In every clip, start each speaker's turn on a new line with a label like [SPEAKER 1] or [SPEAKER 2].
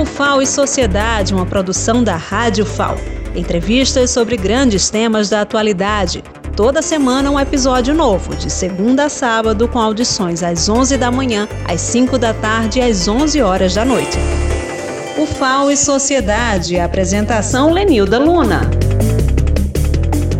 [SPEAKER 1] O FAO e Sociedade, uma produção da Rádio FAO. Entrevistas sobre grandes temas da atualidade. Toda semana um episódio novo, de segunda a sábado, com audições às 11 da manhã, às 5 da tarde e às 11 horas da noite. O FAO e Sociedade. Apresentação Lenilda Luna.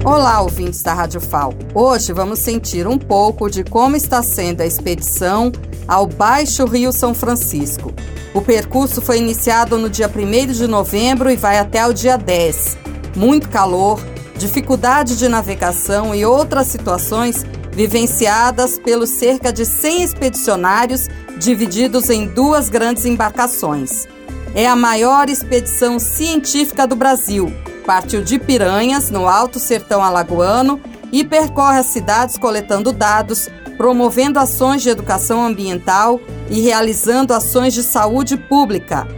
[SPEAKER 2] Olá, ouvintes da Rádio FAO. Hoje vamos sentir um pouco de como está sendo a expedição ao Baixo Rio São Francisco. O percurso foi iniciado no dia 1 de novembro e vai até o dia 10. Muito calor, dificuldade de navegação e outras situações vivenciadas pelos cerca de 100 expedicionários divididos em duas grandes embarcações. É a maior expedição científica do Brasil Partiu de Piranhas, no Alto Sertão Alagoano, e percorre as cidades coletando dados, promovendo ações de educação ambiental e realizando ações de saúde pública.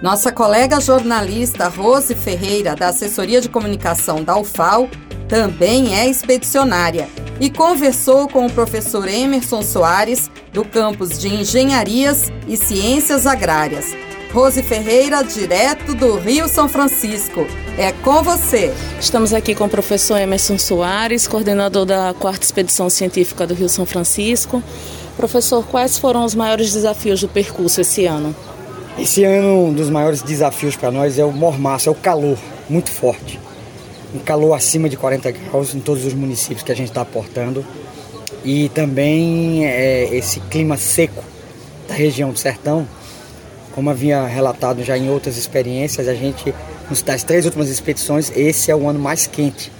[SPEAKER 2] Nossa colega jornalista Rose Ferreira, da Assessoria de Comunicação da UFAL, também é expedicionária e conversou com o professor Emerson Soares, do campus de Engenharias e Ciências Agrárias. Rose Ferreira, direto do Rio São Francisco. É com você.
[SPEAKER 3] Estamos aqui com o professor Emerson Soares, coordenador da quarta expedição científica do Rio São Francisco. Professor, quais foram os maiores desafios do percurso esse ano?
[SPEAKER 4] Esse ano, um dos maiores desafios para nós é o mormaço, é o calor muito forte. Um calor acima de 40 graus em todos os municípios que a gente está aportando. E também é, esse clima seco da região do sertão, como havia relatado já em outras experiências, a gente, nas três últimas expedições, esse é o ano mais quente.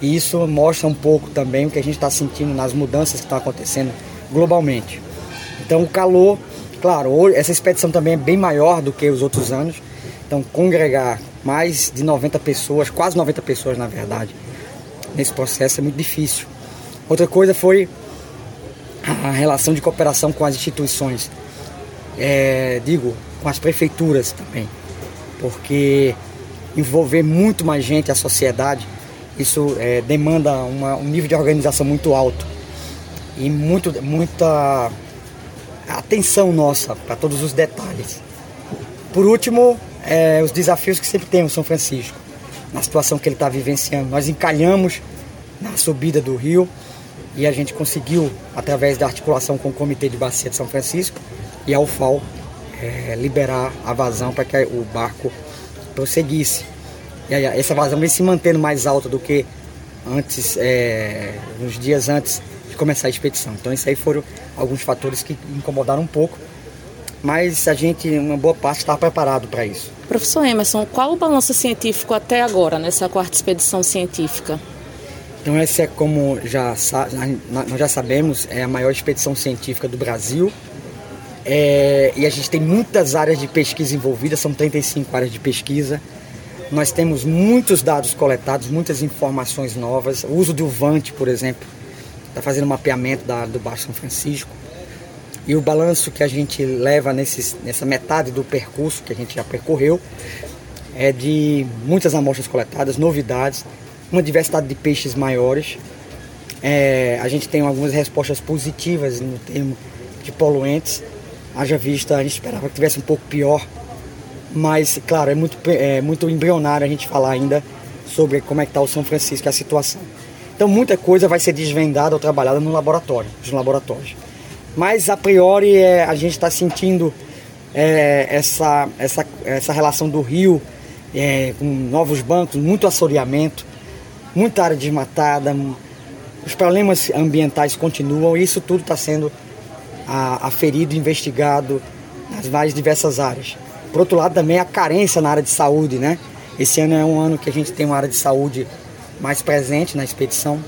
[SPEAKER 4] E isso mostra um pouco também o que a gente está sentindo nas mudanças que estão acontecendo globalmente. Então o calor, claro, essa expedição também é bem maior do que os outros anos. Então congregar mais de 90 pessoas, quase 90 pessoas na verdade, nesse processo é muito difícil. Outra coisa foi a relação de cooperação com as instituições é, digo, com as prefeituras também, porque envolver muito mais gente, a sociedade, isso é, demanda uma, um nível de organização muito alto e muito, muita atenção nossa para todos os detalhes. Por último, é, os desafios que sempre tem o São Francisco, na situação que ele está vivenciando. Nós encalhamos na subida do rio e a gente conseguiu, através da articulação com o Comitê de Bacia de São Francisco, e a UFAL é, liberar a vazão para que o barco prosseguisse. E aí, essa vazão vem se mantendo mais alta do que antes, é, nos dias antes de começar a expedição. Então, isso aí foram alguns fatores que incomodaram um pouco, mas a gente, uma boa parte, estava preparado para isso.
[SPEAKER 3] Professor Emerson, qual o balanço científico até agora nessa quarta expedição científica?
[SPEAKER 4] Então essa é como já nós já sabemos é a maior expedição científica do Brasil é, e a gente tem muitas áreas de pesquisa envolvidas, são 35 áreas de pesquisa. Nós temos muitos dados coletados, muitas informações novas. O uso do VANT, por exemplo, está fazendo mapeamento da do Baixo São Francisco. E o balanço que a gente leva nesses, nessa metade do percurso que a gente já percorreu é de muitas amostras coletadas, novidades, uma diversidade de peixes maiores. É, a gente tem algumas respostas positivas no termo de poluentes Haja vista, a gente esperava que tivesse um pouco pior, mas, claro, é muito, é muito embrionário a gente falar ainda sobre como é que está o São Francisco a situação. Então, muita coisa vai ser desvendada ou trabalhada no laboratório, nos laboratórios. Mas, a priori, é, a gente está sentindo é, essa, essa, essa relação do rio é, com novos bancos, muito assoreamento, muita área desmatada, os problemas ambientais continuam e isso tudo está sendo aferido e investigado nas mais diversas áreas. Por outro lado, também a carência na área de saúde, né? Esse ano é um ano que a gente tem uma área de saúde mais presente na expedição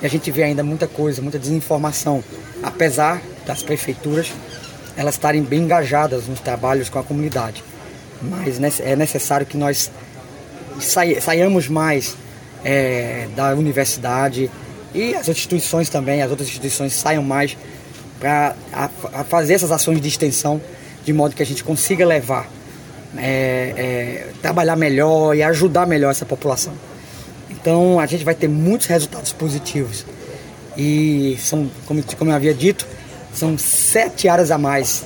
[SPEAKER 4] e a gente vê ainda muita coisa, muita desinformação, apesar das prefeituras elas estarem bem engajadas nos trabalhos com a comunidade. Mas é necessário que nós saiamos mais é, da universidade e as instituições também, as outras instituições saiam mais para fazer essas ações de extensão de modo que a gente consiga levar, é, é, trabalhar melhor e ajudar melhor essa população. Então a gente vai ter muitos resultados positivos. E são, como, como eu havia dito, são sete áreas a mais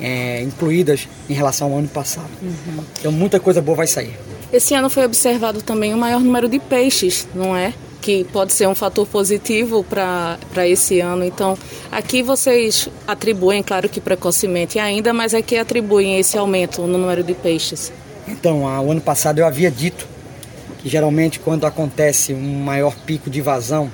[SPEAKER 4] é, incluídas em relação ao ano passado. Uhum. Então muita coisa boa vai sair.
[SPEAKER 3] Esse ano foi observado também o maior número de peixes, não é? Que pode ser um fator positivo para esse ano. Então, aqui vocês atribuem, claro que precocemente ainda, mas aqui atribuem esse aumento no número de peixes.
[SPEAKER 4] Então, o ano passado eu havia dito que geralmente quando acontece um maior pico de vazão,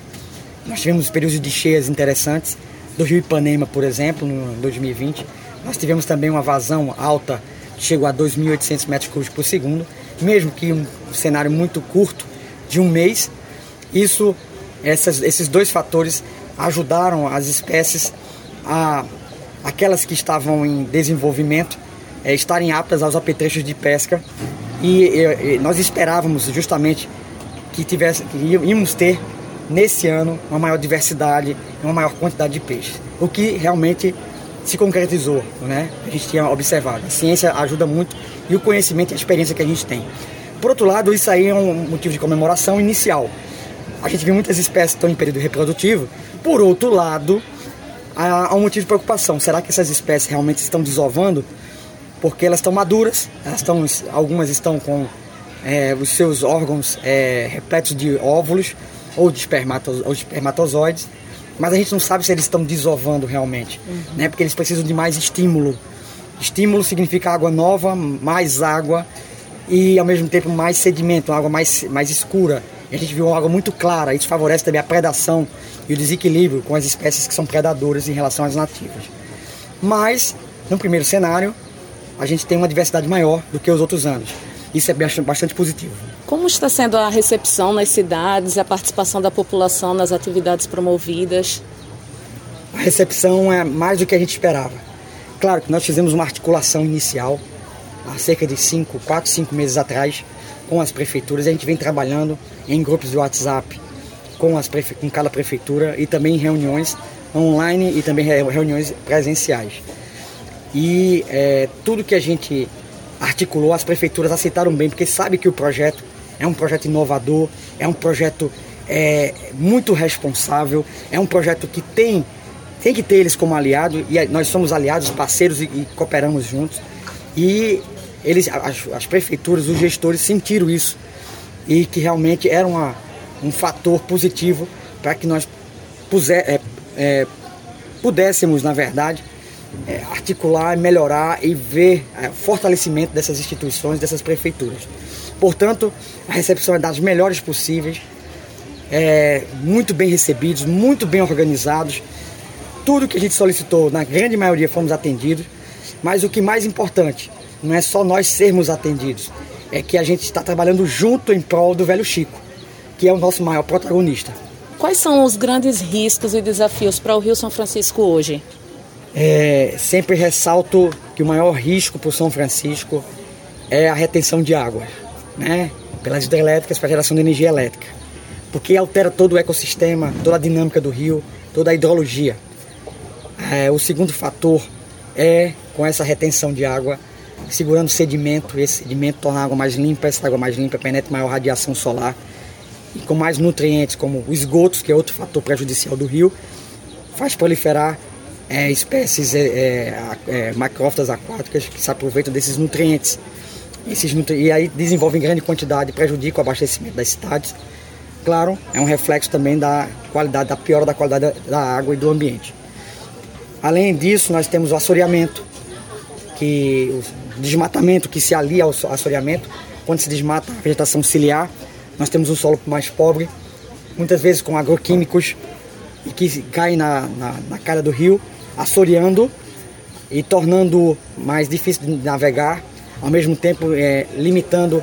[SPEAKER 4] nós tivemos períodos de cheias interessantes, do Rio Ipanema, por exemplo, no 2020. Nós tivemos também uma vazão alta, que chegou a 2.800 metros cúbicos por segundo, mesmo que um cenário muito curto, de um mês. Isso, essas, esses dois fatores ajudaram as espécies a aquelas que estavam em desenvolvimento é, estarem aptas aos apetrechos de pesca e, e, nós esperávamos justamente que tivesse que íamos ter nesse ano uma maior diversidade e uma maior quantidade de peixes, o que realmente se concretizou, né? A gente tinha observado. A ciência ajuda muito e o conhecimento e a experiência que a gente tem. Por outro lado, isso aí é um motivo de comemoração inicial. A gente viu muitas espécies que estão em período reprodutivo. Por outro lado, há um motivo de preocupação. Será que essas espécies realmente estão desovando? Porque elas estão maduras, elas estão, algumas estão com é, os seus órgãos é, repletos de óvulos, ou de, espermato, ou de espermatozoides, mas a gente não sabe se eles estão desovando realmente, uhum. né? Porque eles precisam de mais estímulo. Estímulo significa água nova, mais água e ao mesmo tempo mais sedimento, água mais, mais escura. A gente viu uma água muito clara, isso favorece também a predação e o desequilíbrio com as espécies que são predadoras em relação às nativas. Mas, no primeiro cenário, a gente tem uma diversidade maior do que os outros anos. Isso é bastante positivo.
[SPEAKER 3] Como está sendo a recepção nas cidades, a participação da população nas atividades promovidas?
[SPEAKER 4] A recepção é mais do que a gente esperava. Claro que nós fizemos uma articulação inicial há cerca de 5, 4, 5 meses atrás com as prefeituras. A gente vem trabalhando em grupos de WhatsApp com, as prefe... com cada prefeitura e também em reuniões online e também reuniões presenciais. E é, tudo que a gente articulou, as prefeituras aceitaram bem, porque sabe que o projeto é um projeto inovador, é um projeto é, muito responsável, é um projeto que tem, tem que ter eles como aliado, e nós somos aliados, parceiros e, e cooperamos juntos. E eles, as, as, prefeituras, os gestores sentiram isso e que realmente era uma, um fator positivo para que nós puser, é, é, pudéssemos, na verdade, é, articular, melhorar e ver é, fortalecimento dessas instituições, dessas prefeituras. Portanto, a recepção é das melhores possíveis, é, muito bem recebidos, muito bem organizados. Tudo que a gente solicitou, na grande maioria, fomos atendidos. Mas o que mais importante, não é só nós sermos atendidos, é que a gente está trabalhando junto em prol do velho Chico, que é o nosso maior protagonista.
[SPEAKER 3] Quais são os grandes riscos e desafios para o Rio São Francisco hoje?
[SPEAKER 4] É, sempre ressalto que o maior risco para o São Francisco é a retenção de água né, pelas hidrelétricas para geração de energia elétrica, porque altera todo o ecossistema, toda a dinâmica do rio, toda a hidrologia. É, o segundo fator é com essa retenção de água, segurando sedimento, esse sedimento torna a água mais limpa, essa água mais limpa penetra maior radiação solar e com mais nutrientes, como os esgotos, que é outro fator prejudicial do rio, faz proliferar é, espécies é, é, é macrófitas aquáticas que se aproveitam desses nutrientes. Esses e aí desenvolvem grande quantidade, prejudica o abastecimento das cidades. Claro, é um reflexo também da qualidade, da piora da qualidade da água e do ambiente. Além disso, nós temos o assoreamento, que o desmatamento que se alia ao assoreamento, quando se desmata a vegetação ciliar, nós temos um solo mais pobre, muitas vezes com agroquímicos e que caem na, na, na cara do rio, assoreando e tornando mais difícil de navegar ao mesmo tempo é, limitando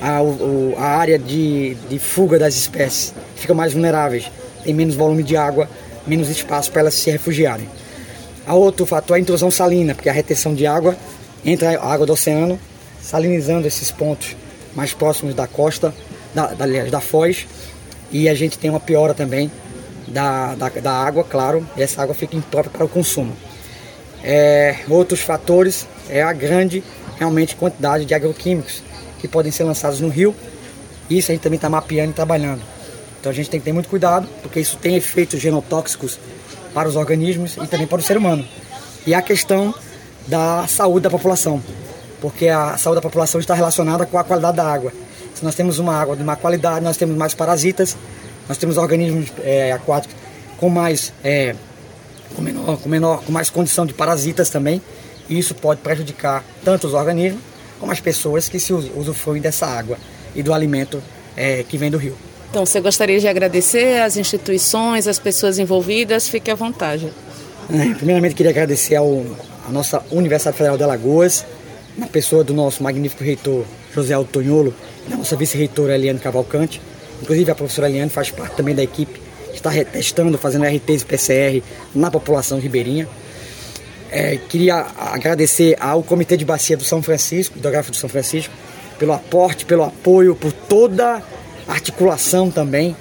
[SPEAKER 4] a, o, a área de, de fuga das espécies, ficam mais vulneráveis, tem menos volume de água, menos espaço para elas se refugiarem. A outro fator é a intrusão salina, porque a retenção de água entra a água do oceano, salinizando esses pontos mais próximos da costa, da, da, da foz, e a gente tem uma piora também da, da, da água, claro, e essa água fica imprópria para o consumo. É, outros fatores é a grande realmente quantidade de agroquímicos que podem ser lançados no rio. Isso a gente também está mapeando e trabalhando. Então a gente tem que ter muito cuidado, porque isso tem efeitos genotóxicos para os organismos e também para o ser humano. E a questão da saúde da população, porque a saúde da população está relacionada com a qualidade da água. Se nós temos uma água de má qualidade, nós temos mais parasitas, nós temos organismos é, aquáticos com mais, é, com, menor, com, menor, com mais condição de parasitas também, e isso pode prejudicar tanto os organismos como as pessoas que se usufruem dessa água e do alimento é, que vem do rio.
[SPEAKER 3] Então, você gostaria de agradecer às instituições, às pessoas envolvidas? Fique à vontade.
[SPEAKER 4] É, primeiramente, queria agradecer ao, à nossa Universidade Federal de Alagoas, na pessoa do nosso magnífico reitor José Altonholo, da nossa vice-reitora Eliane Cavalcante. Inclusive, a professora Eliane faz parte também da equipe que está testando, fazendo RTs e PCR na população ribeirinha. É, queria agradecer ao Comitê de Bacia do São Francisco, hidrográfico do São Francisco, pelo aporte, pelo apoio, por toda a articulação também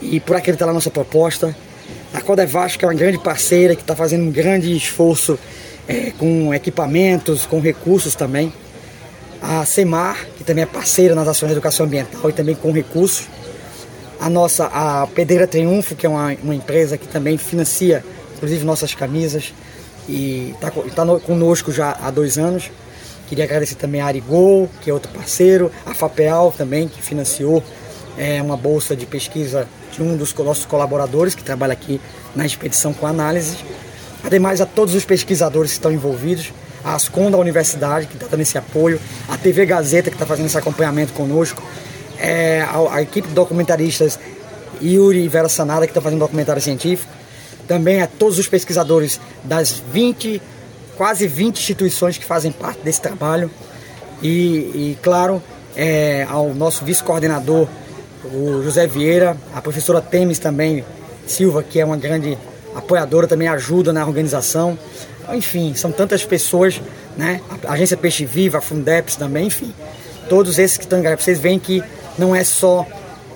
[SPEAKER 4] e por acreditar na nossa proposta. A Codevasco é uma grande parceira que está fazendo um grande esforço é, com equipamentos, com recursos também. A CEMAR, que também é parceira nas ações de educação ambiental e também com recursos. A nossa, a Pedreira Triunfo, que é uma, uma empresa que também financia, inclusive, nossas camisas e está tá conosco já há dois anos. Queria agradecer também a Arigol, que é outro parceiro, a FAPEAL também, que financiou é, uma bolsa de pesquisa de um dos nossos colaboradores que trabalha aqui na expedição com análise. Ademais, a todos os pesquisadores que estão envolvidos, a Ascom da Universidade, que está dando esse apoio, a TV Gazeta, que está fazendo esse acompanhamento conosco, é, a, a, equipe de documentaristas Yuri e Vera Sanada, que estão fazendo documentário científico, também a todos os pesquisadores das 20, quase 20 instituições que fazem parte desse trabalho e, e claro, é, ao nosso vice-coordenador, o José Vieira, a professora Temes também, Silva, que é uma grande apoiadora, também ajuda na organização. Enfim, são tantas pessoas, né? A Agência Peixe Viva, a Fundeps também, enfim. Todos esses que estão vocês veem que não é só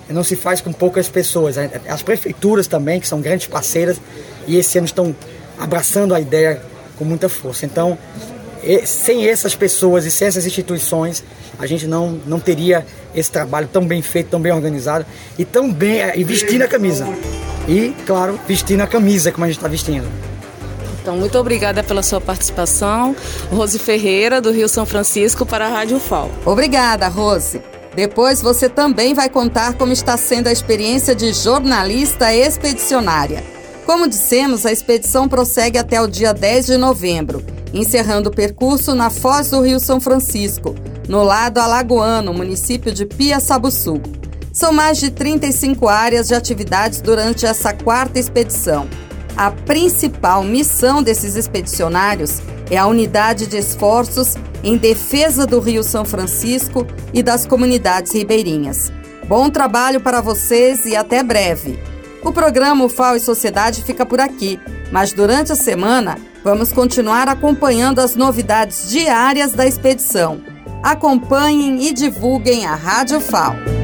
[SPEAKER 4] não se faz com poucas pessoas. As prefeituras também, que são grandes parceiras, e esse ano estão abraçando a ideia com muita força. Então, sem essas pessoas e sem essas instituições, a gente não, não teria esse trabalho tão bem feito, tão bem organizado e tão bem é, e vestindo a camisa. E, claro, vestindo a camisa como a gente está vestindo.
[SPEAKER 3] Então, muito obrigada pela sua participação. Rose Ferreira, do Rio São Francisco, para a Rádio FAO.
[SPEAKER 2] Obrigada, Rose. Depois você também vai contar como está sendo a experiência de jornalista expedicionária. Como dissemos, a expedição prossegue até o dia 10 de novembro, encerrando o percurso na Foz do Rio São Francisco, no lado alagoano, município de Piaçabuçu. São mais de 35 áreas de atividades durante essa quarta expedição. A principal missão desses expedicionários é a unidade de esforços em defesa do Rio São Francisco e das comunidades ribeirinhas. Bom trabalho para vocês e até breve. O programa UFAO e Sociedade fica por aqui, mas durante a semana vamos continuar acompanhando as novidades diárias da expedição. Acompanhem e divulguem a Rádio FAO.